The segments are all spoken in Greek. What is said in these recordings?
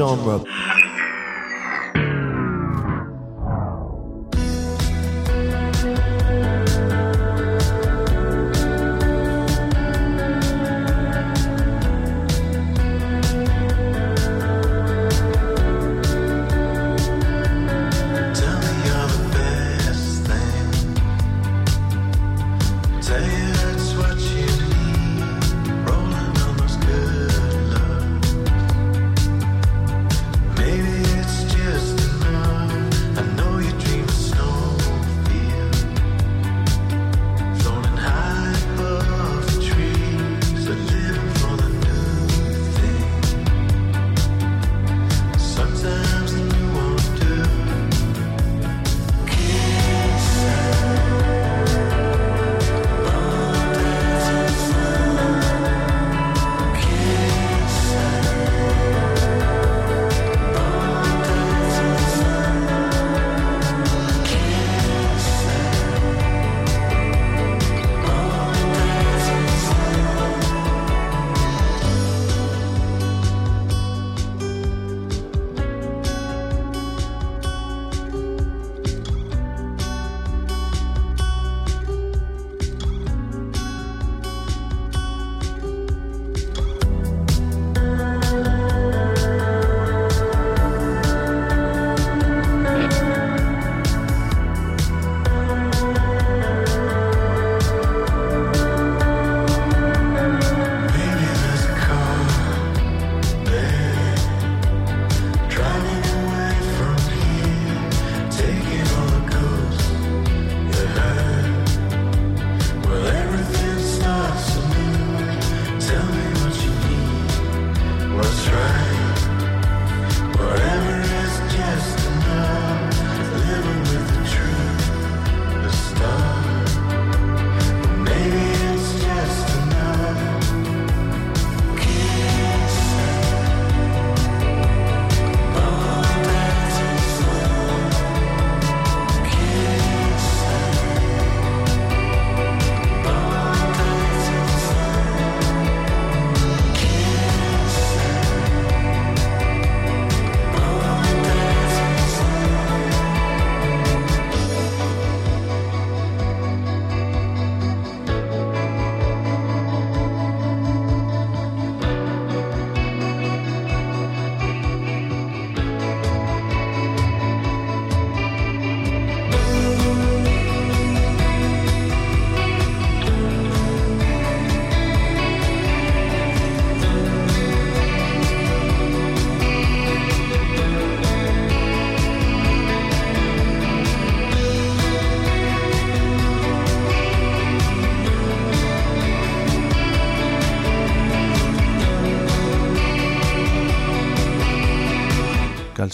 genre.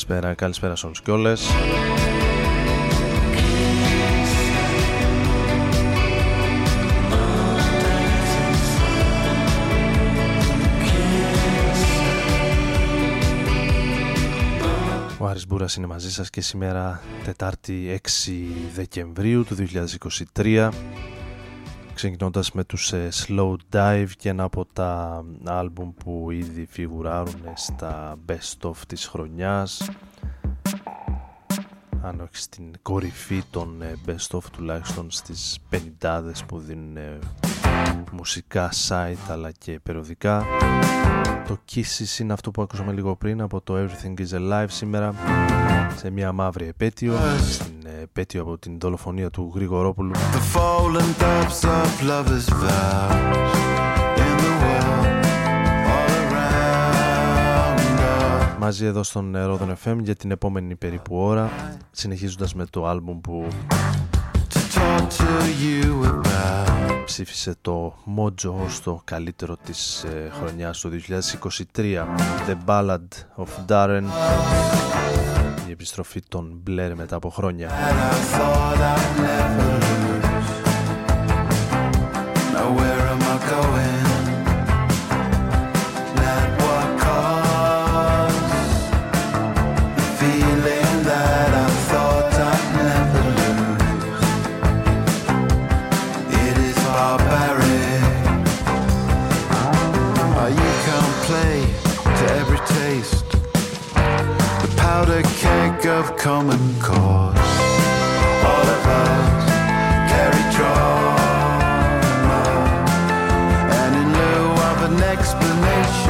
Καλησπέρα, καλησπέρα σε όλους και όλες. Ο Άρης Μπούρας είναι μαζί σας και σήμερα Τετάρτη 6 Δεκεμβρίου του 2023 ξεκινώντας με τους ε, Slow Dive και ένα από τα άλμπουμ που ήδη φιγουράρουν στα best of της χρονιάς. Αν όχι στην κορυφή των ε, best of τουλάχιστον στις 50 που δίνουν ε, μουσικά site αλλά και περιοδικά. Το Kisses είναι αυτό που ακούσαμε λίγο πριν από το Everything is Alive σήμερα σε μια μαύρη επέτειο στην επέτειο από την δολοφονία του Γρηγορόπουλου. Μαζί εδώ στον Rodon FM για την επόμενη περίπου ώρα συνεχίζοντας με το άλμπουμ που ψήφισε το Mojo ως το καλύτερο της ε, χρονιάς του 2023 The Ballad of Darren η επιστροφή των Blair μετά από χρόνια common cause. All of us carry trauma, and in lieu of an explanation.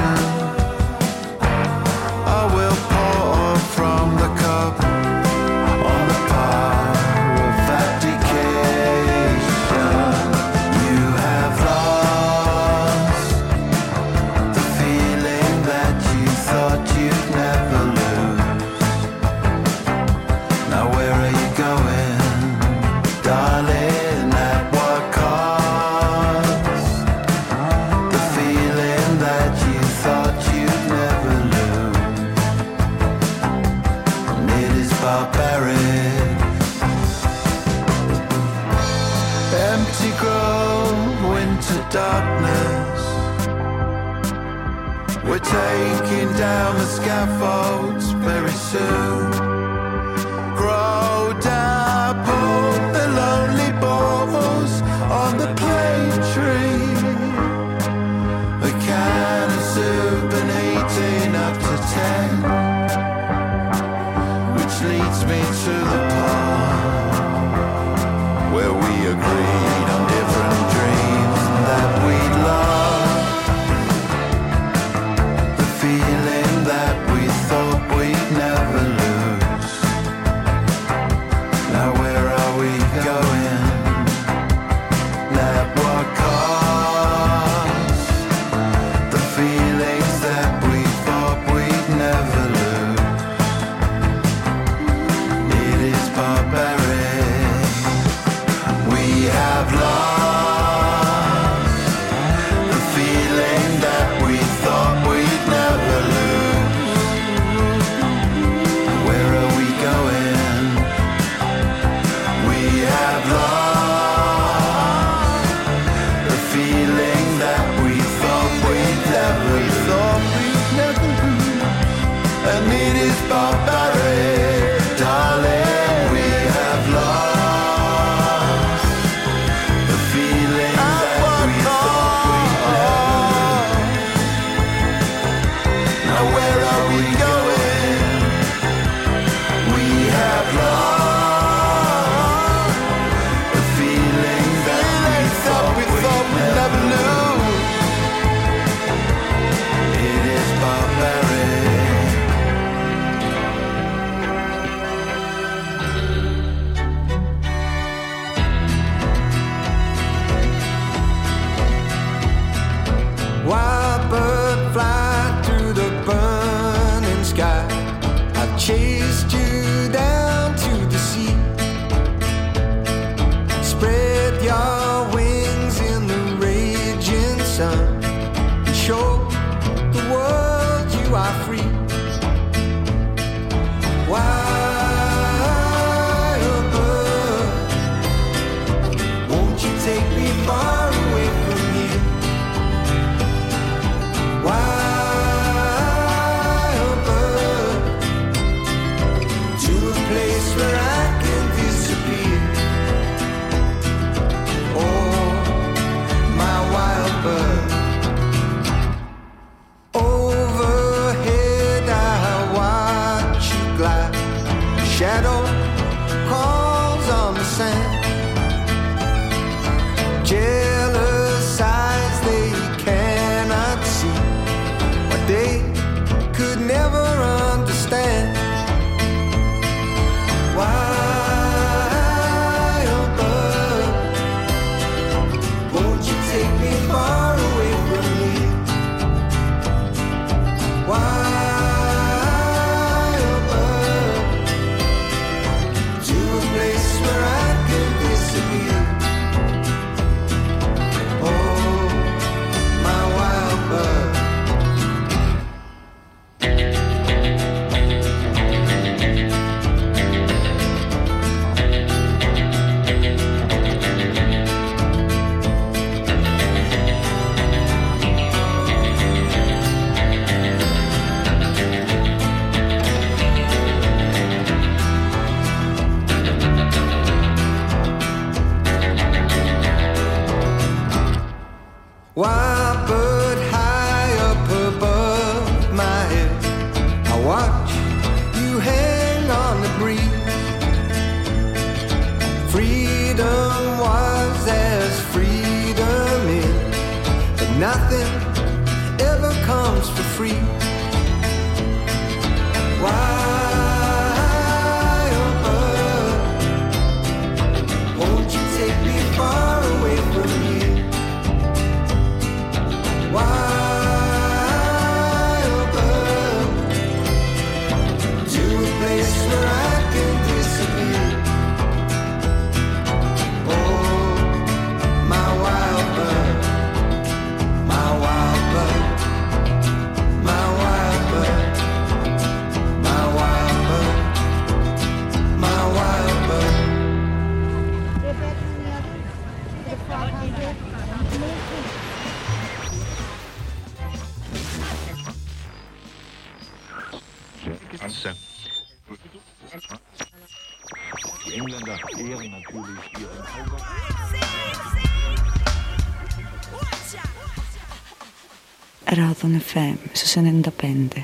Ράδον FM στους 95.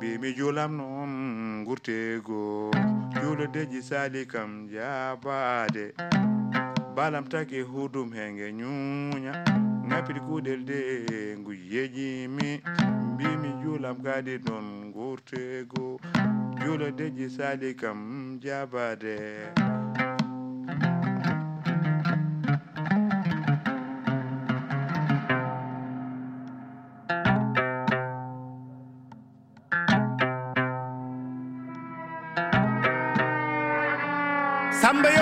Bimi julam nom gurtego julo deji sali kam jabade. Balam take hudum henge nyunya ngapir kudel de nguyeji mi. Bimi julam kadi don gurtego julo deji sali kam jabade. Cambio.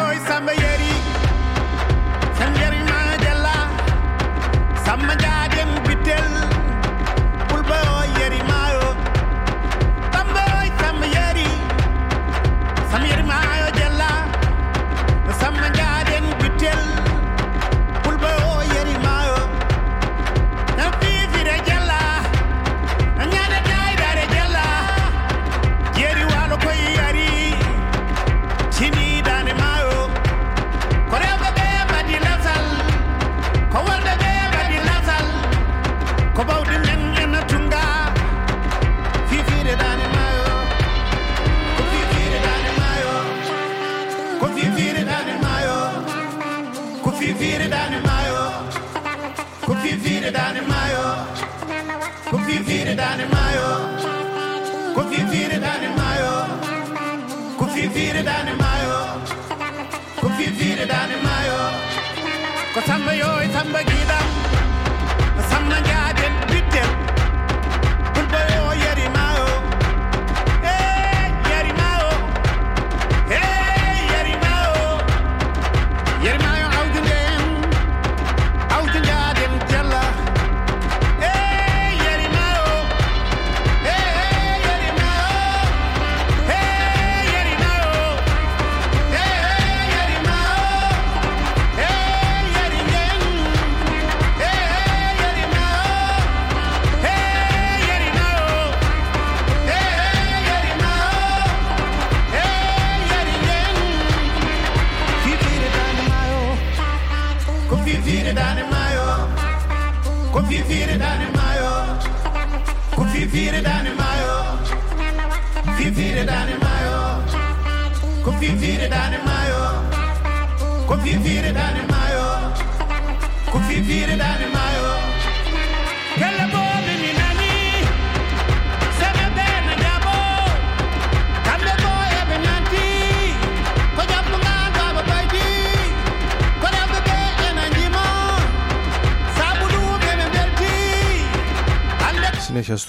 Lamborghini.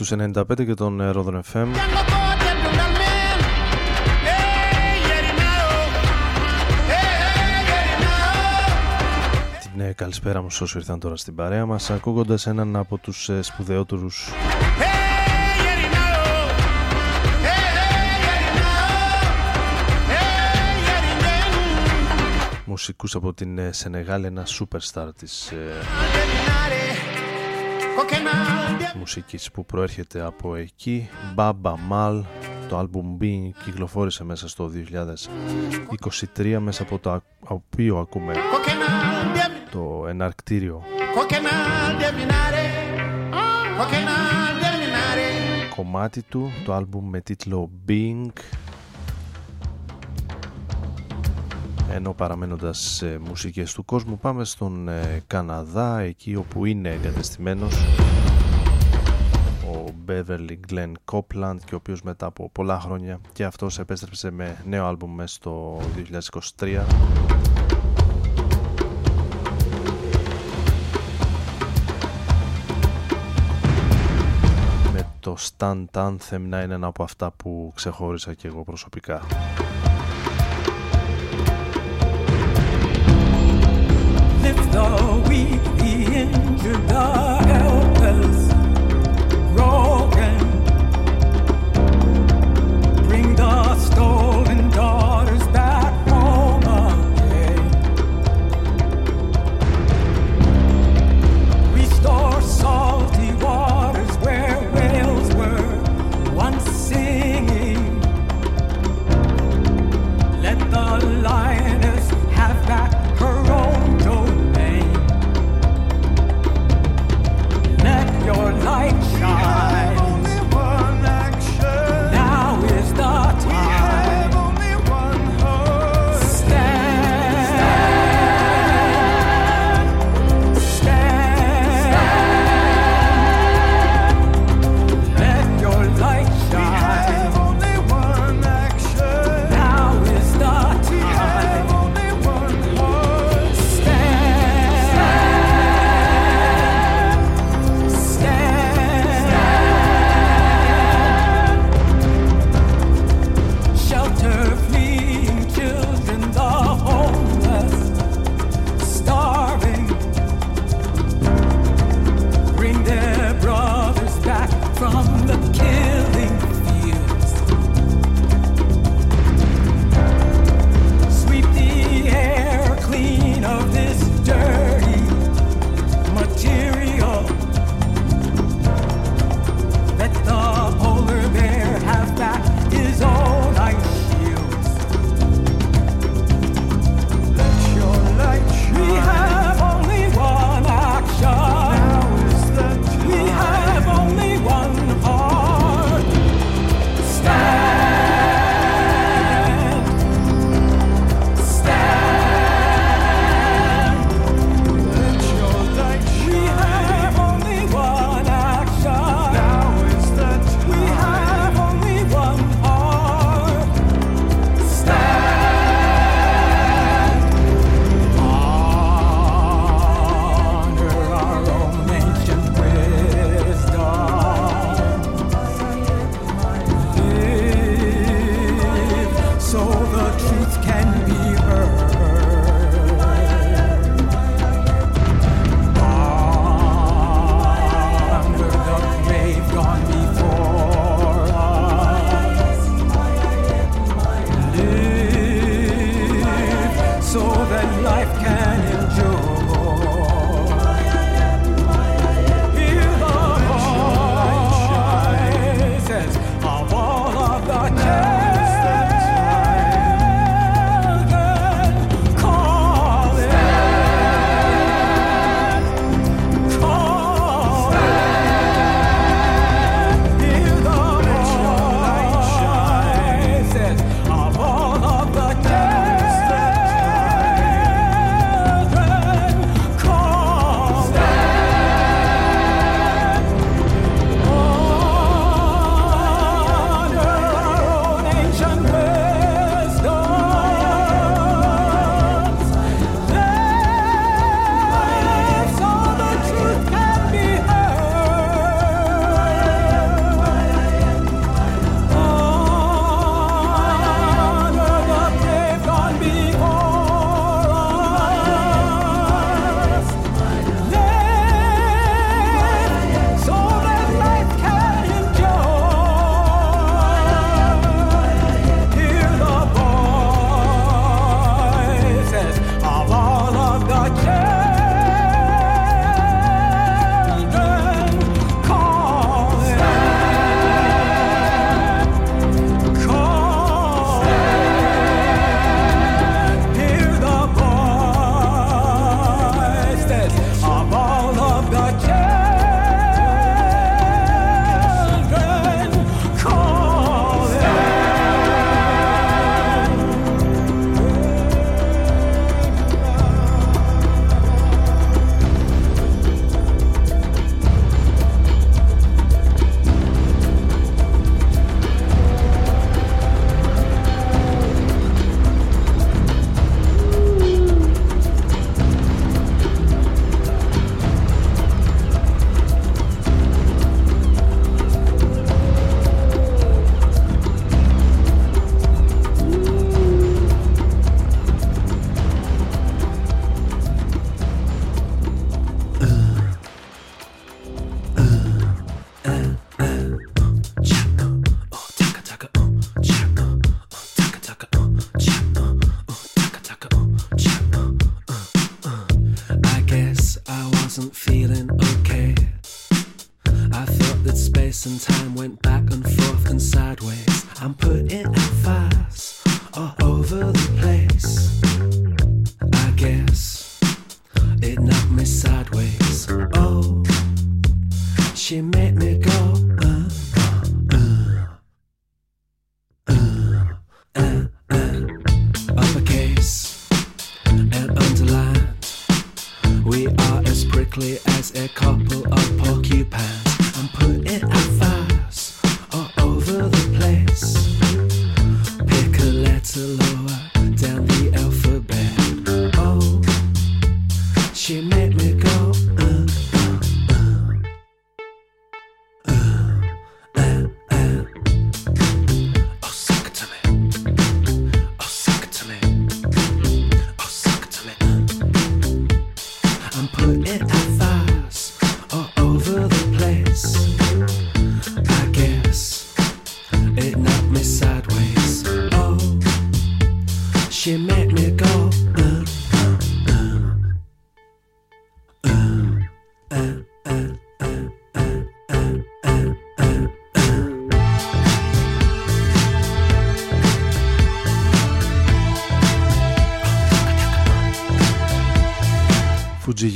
στους 95 και τον ε, Rodon FM Την ε, καλησπέρα μου σε όσοι ήρθαν τώρα στην παρέα μας ακούγοντας έναν από τους ε, σπουδαιότερους μουσικούς από την Σενεγάλη ένα superstar της μουσικής που προέρχεται από εκεί. Baba Mal το άλμπουμ B κυκλοφόρησε μέσα στο 2023 μέσα από το οποίο ακούμε το εναρκτήριο. Κομμάτι του το άλμπουμ με τίτλο Bing. Ενώ παραμένοντας σε μουσικές του κόσμου πάμε στον ε, Καναδά εκεί όπου είναι εγκατεστημένος ο Beverly Glenn Copeland και ο οποίος μετά από πολλά χρόνια και αυτός επέστρεψε με νέο άλμπουμ μέσα στο 2023 με το Stand Anthem να είναι ένα από αυτά που ξεχώρισα και εγώ προσωπικά. Lift the weak, the injured,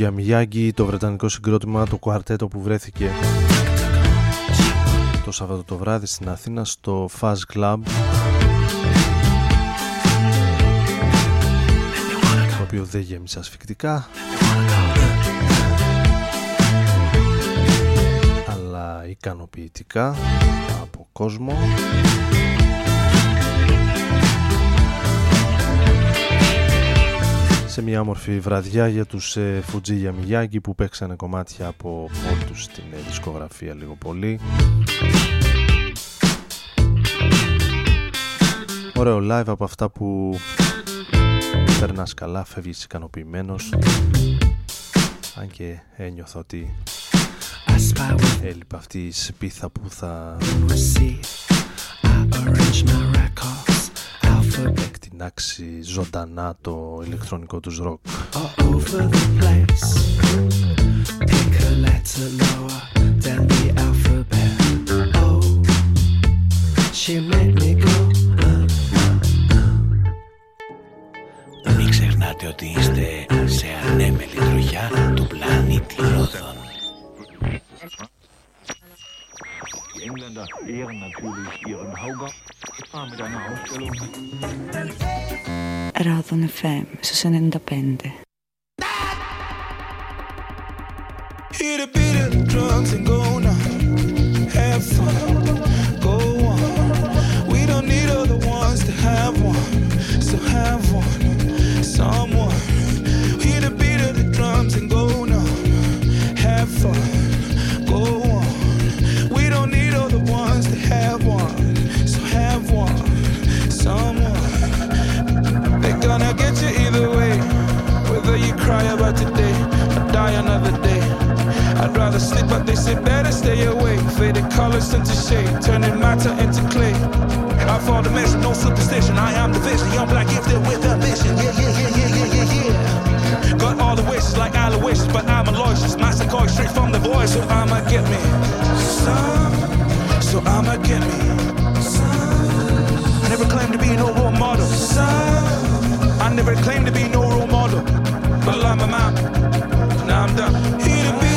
για Μιγιάγκη, το βρετανικό συγκρότημα, το κουαρτέτο που βρέθηκε το Σάββατο το βράδυ στην Αθήνα στο Fuzz Club το οποίο δεν γέμισε ασφικτικά. Αλλά ικανοποιητικά από κόσμο σε μια όμορφη βραδιά για τους ε, Φουτζίγια Μιγιάγκη που παίξανε κομμάτια από όλη τους στην ε, δισκογραφία λίγο πολύ. Ωραίο live από αυτά που περνάς καλά, φεύγεις ικανοποιημένος. Αν και ένιωθα ότι I spy with έλειπε αυτή η σπίθα που θα εκτινάξει ζωντανά το ηλεκτρονικό τους ροκ. Μην ξεχνάτε ότι είστε σε ehren natürlich ihren Hauger. mit einer Ausstellung. Radon FM su 95. Here to beat drugs and go Rather sleep, but they say better stay away. Faded colors into shade, turning matter into clay. I fall the mission, no superstition. I am the vision, young black gifted with ambition. Yeah, yeah, yeah, yeah, yeah, yeah, yeah. Got all the wishes like Aloysius, but I'm a loyalist. My going straight from the voice, so I'ma get me some. So I'ma get me some. I never claimed to be no role model. Some. I never claimed to be no role model. But I'm a man. Now I'm done. Hear the beat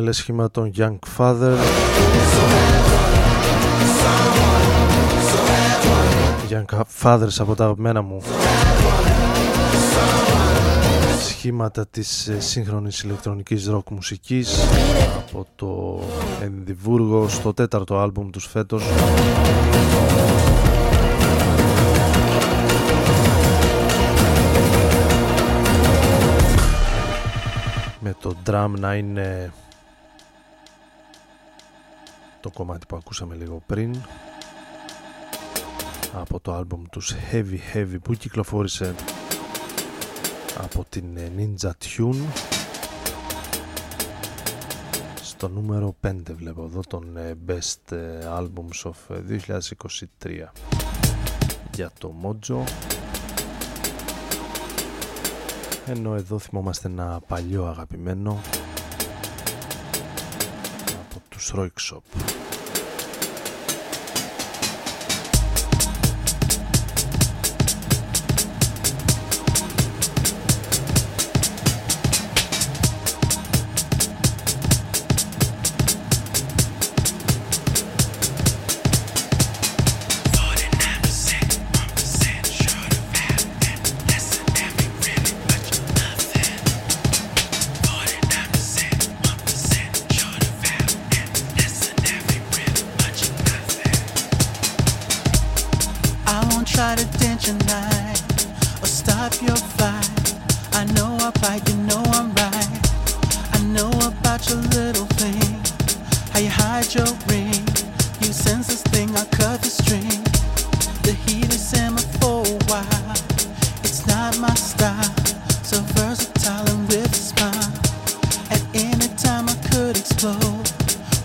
με σχήμα των Young Father. Young Fathers από τα αγαπημένα μου σχήματα της ε, σύγχρονης ηλεκτρονικής ροκ μουσικής από το Ενδιβούργο στο τέταρτο άλμπουμ τους φέτος. Με το drum να είναι το κομμάτι που ακούσαμε λίγο πριν από το άλμπομ τους Heavy Heavy που κυκλοφόρησε από την Ninja Tune. Στο νούμερο 5 βλέπω εδώ τον ε, Best ε, Albums of ε, 2023 για το Mojo. Ενώ εδώ θυμόμαστε ένα παλιό αγαπημένο από τους Roik Shop.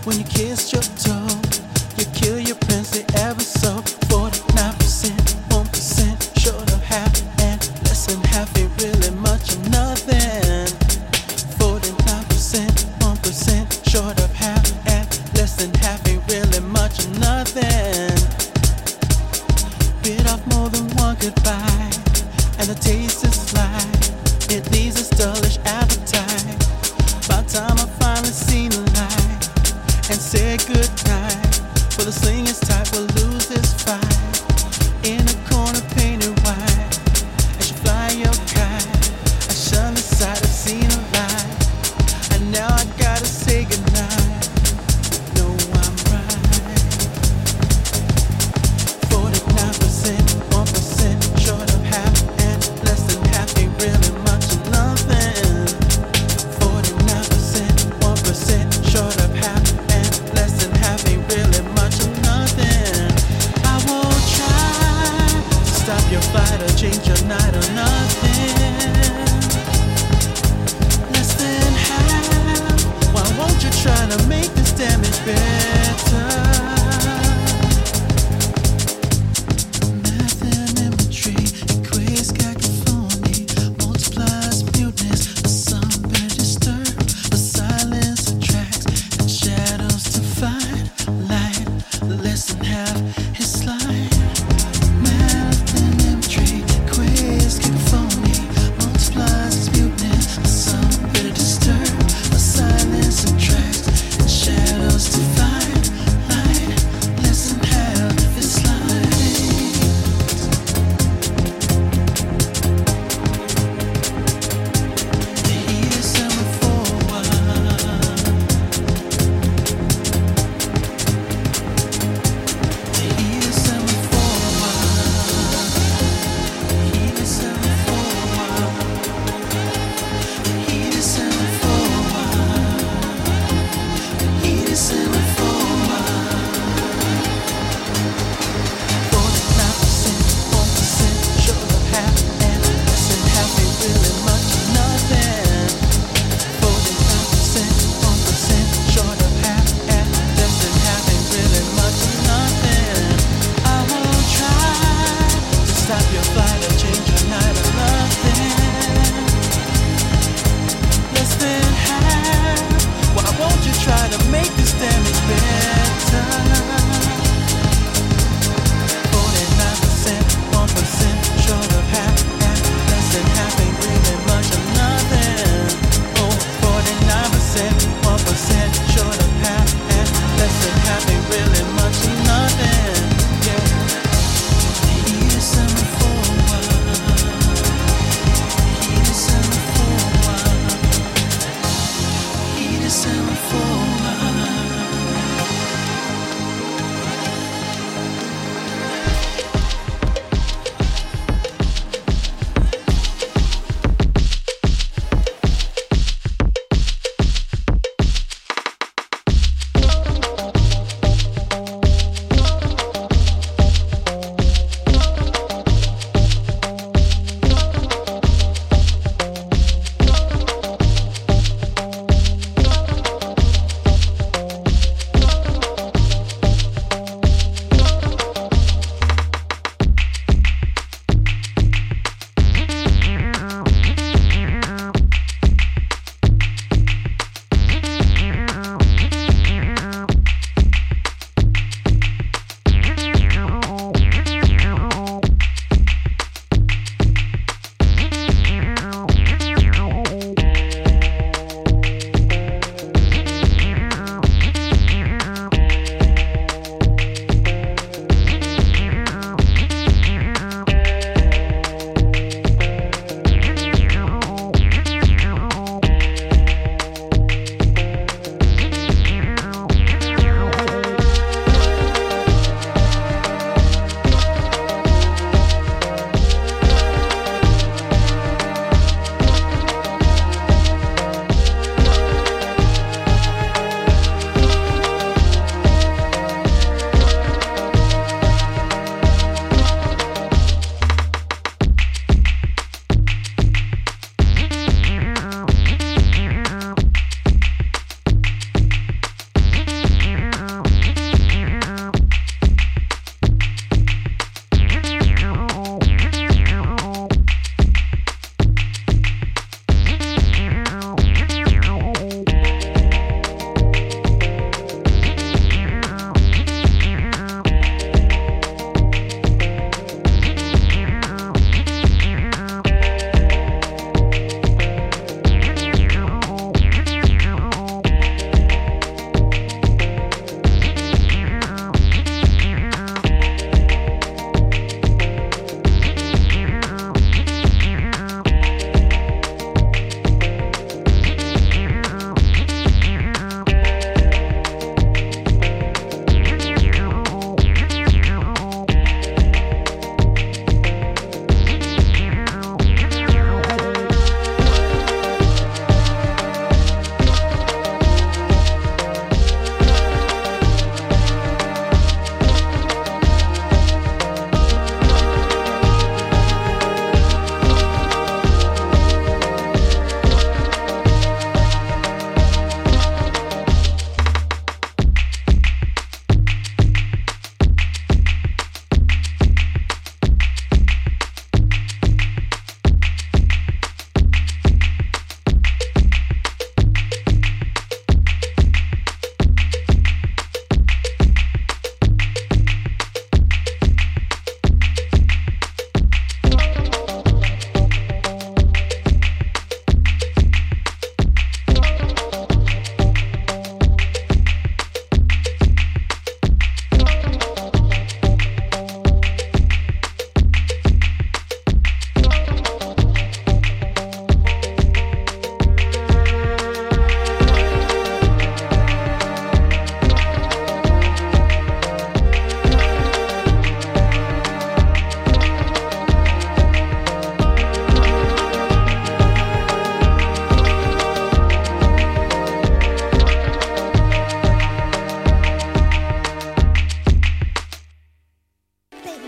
when you kissed your tongue.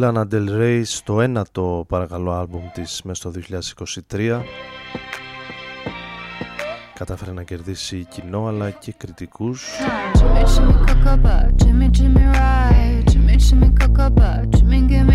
Lana Del Rey στο ένατο παρακαλώ άλμπουμ της μέσα στο 2023 κατάφερε να κερδίσει κοινό αλλά και κριτικούς. Jimmy,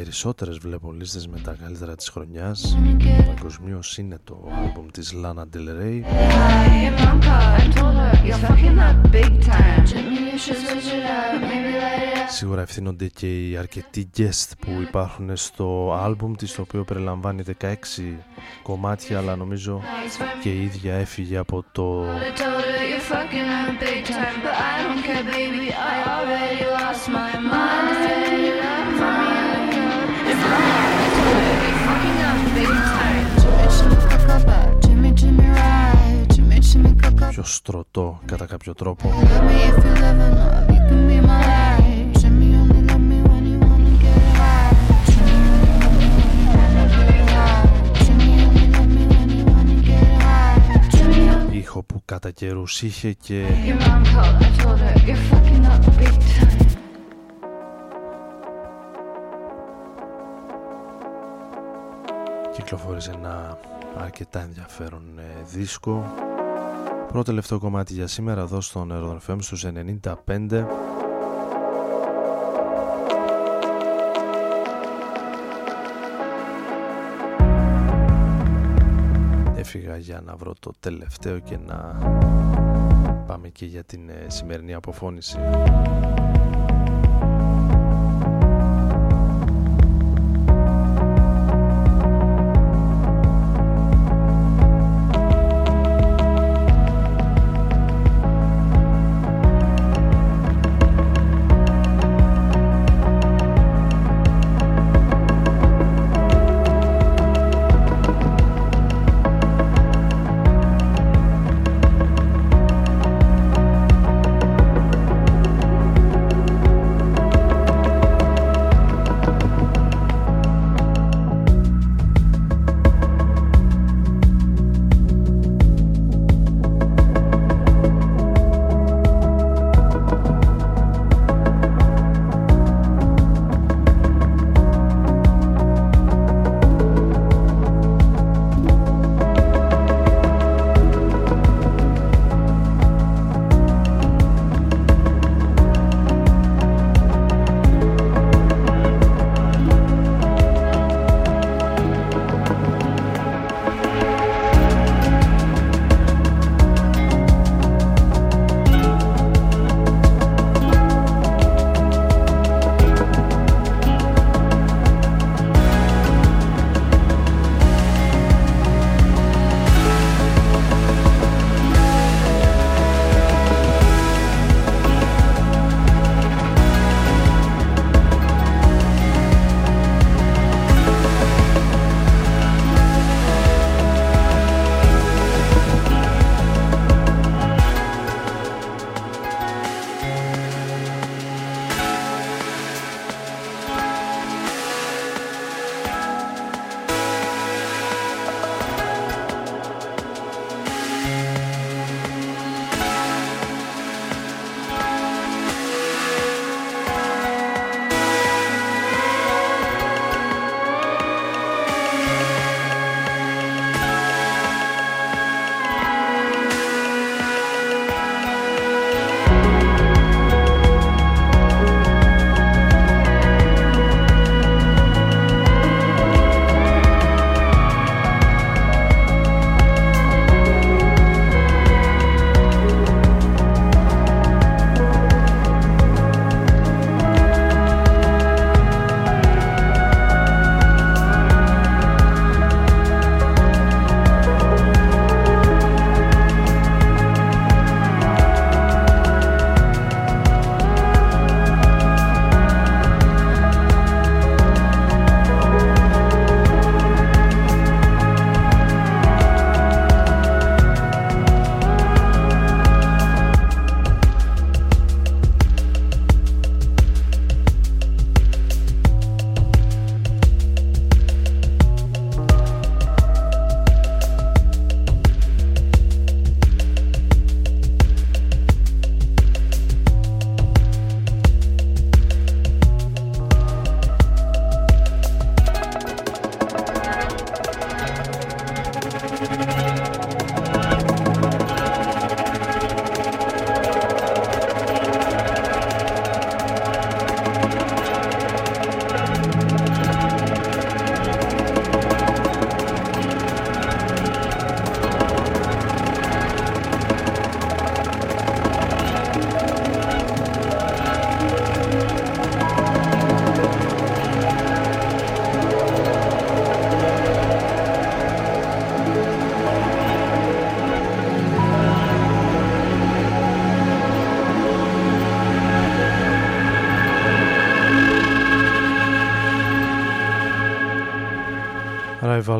περισσότερες βλέπω λίστες με τα καλύτερα της χρονιάς Παγκοσμίως είναι το άλμπουμ της Lana Del Rey High in my car, I told her, you're fucking up big time. Jimmy, you should switch it up, maybe light it up. Σίγουρα ευθύνονται και οι αρκετοί guest που υπάρχουν στο άλμπουμ της το οποίο περιλαμβάνει 16 κομμάτια αλλά νομίζω και η ίδια έφυγε από το I told her, you're fucking up big time, but I don't care, baby. I already lost my mind. Στρωτώ, Κατά κάποιο τρόπο ήχο που κατά καιρούς είχε και κυκλοφόρησε ένα αρκετά ενδιαφέρον ε, δίσκο πρώτο τελευταίο κομμάτι για σήμερα εδώ στον Aerodrome FM στους 95 Έφυγα για να βρω το τελευταίο και να πάμε και για την ε, σημερινή αποφώνηση.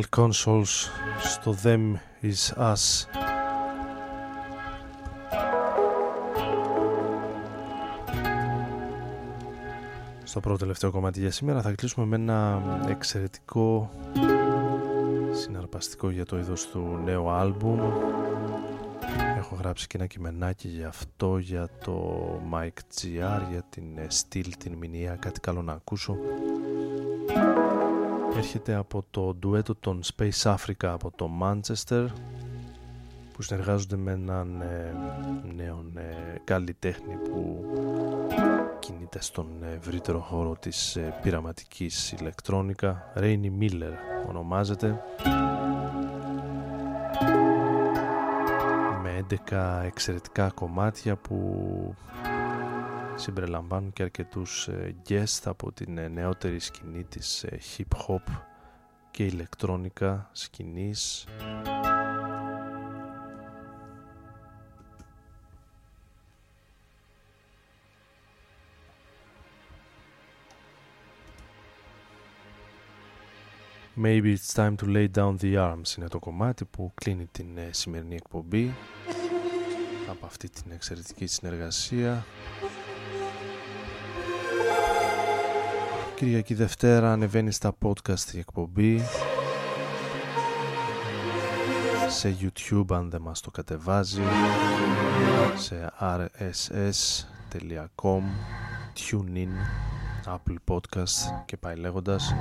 Rival Consoles στο Them Is Us. Στο πρώτο τελευταίο κομμάτι για σήμερα θα κλείσουμε με ένα εξαιρετικό συναρπαστικό για το είδος του νέου άλμπουμ. Έχω γράψει και ένα κειμενάκι για αυτό, για το Mike GR, για την Steel, την μηνιαία, κάτι καλό να ακούσω έρχεται από το ντουέτο των Space Africa από το Manchester που συνεργάζονται με έναν ε, νέο ε, καλλιτέχνη που κινείται στον ευρύτερο χώρο της ε, πειραματικής ηλεκτρόνικα. Rainy Miller ονομάζεται. Με 11 εξαιρετικά κομμάτια που συμπεριλαμβάνουν και αρκετούς ε, guest από την ε, νεότερη σκηνή της ε, hip hop και ηλεκτρόνικα σκηνής. Maybe it's time to lay down the arms είναι το κομμάτι που κλείνει την σημερινή εκπομπή από αυτή την εξαιρετική συνεργασία Κυριακή Δευτέρα ανεβαίνει στα podcast η εκπομπή. Σε YouTube αν δεν μας το κατεβάζει. Σε rss.com TuneIn Apple Podcast και πάει λέγοντας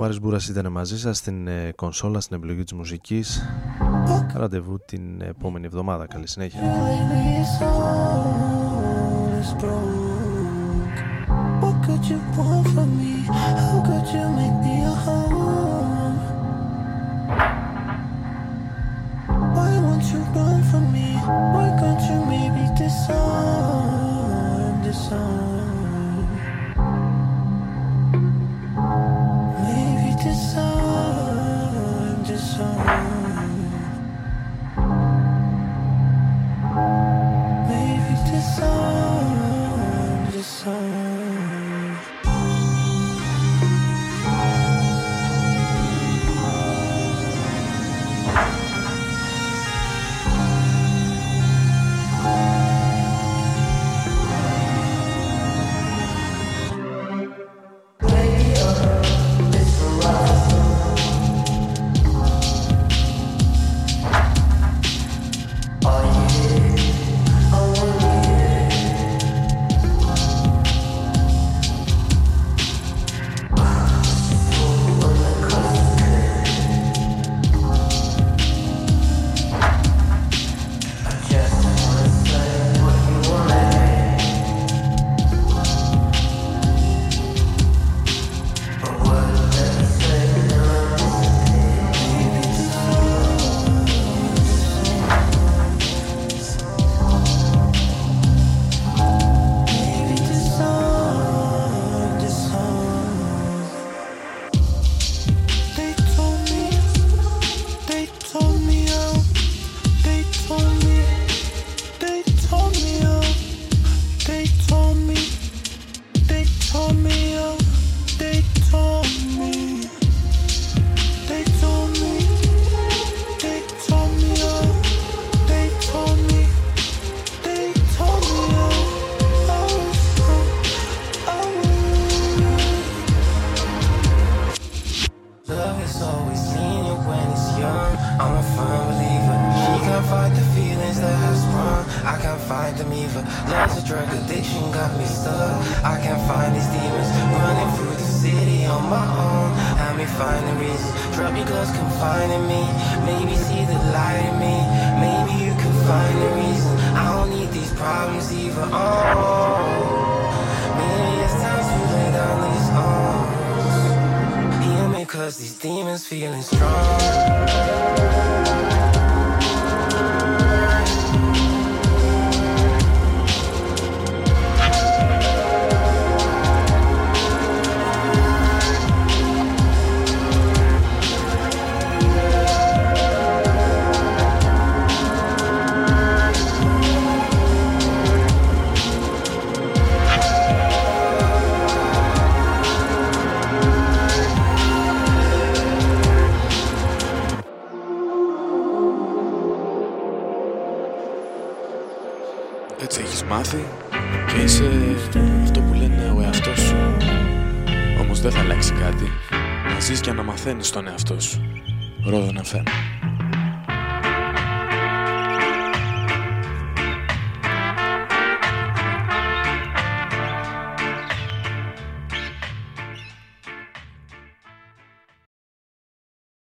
Ο Άρης Μπούρας ήταν μαζί σας στην ε, κονσόλα, στην επιλογή της μουσικής. Ραντεβού την επόμενη εβδομάδα. Καλή συνέχεια. What could you want from me? How could you make me a home? Why won't you run from me? Why can't you maybe disarm, disarm?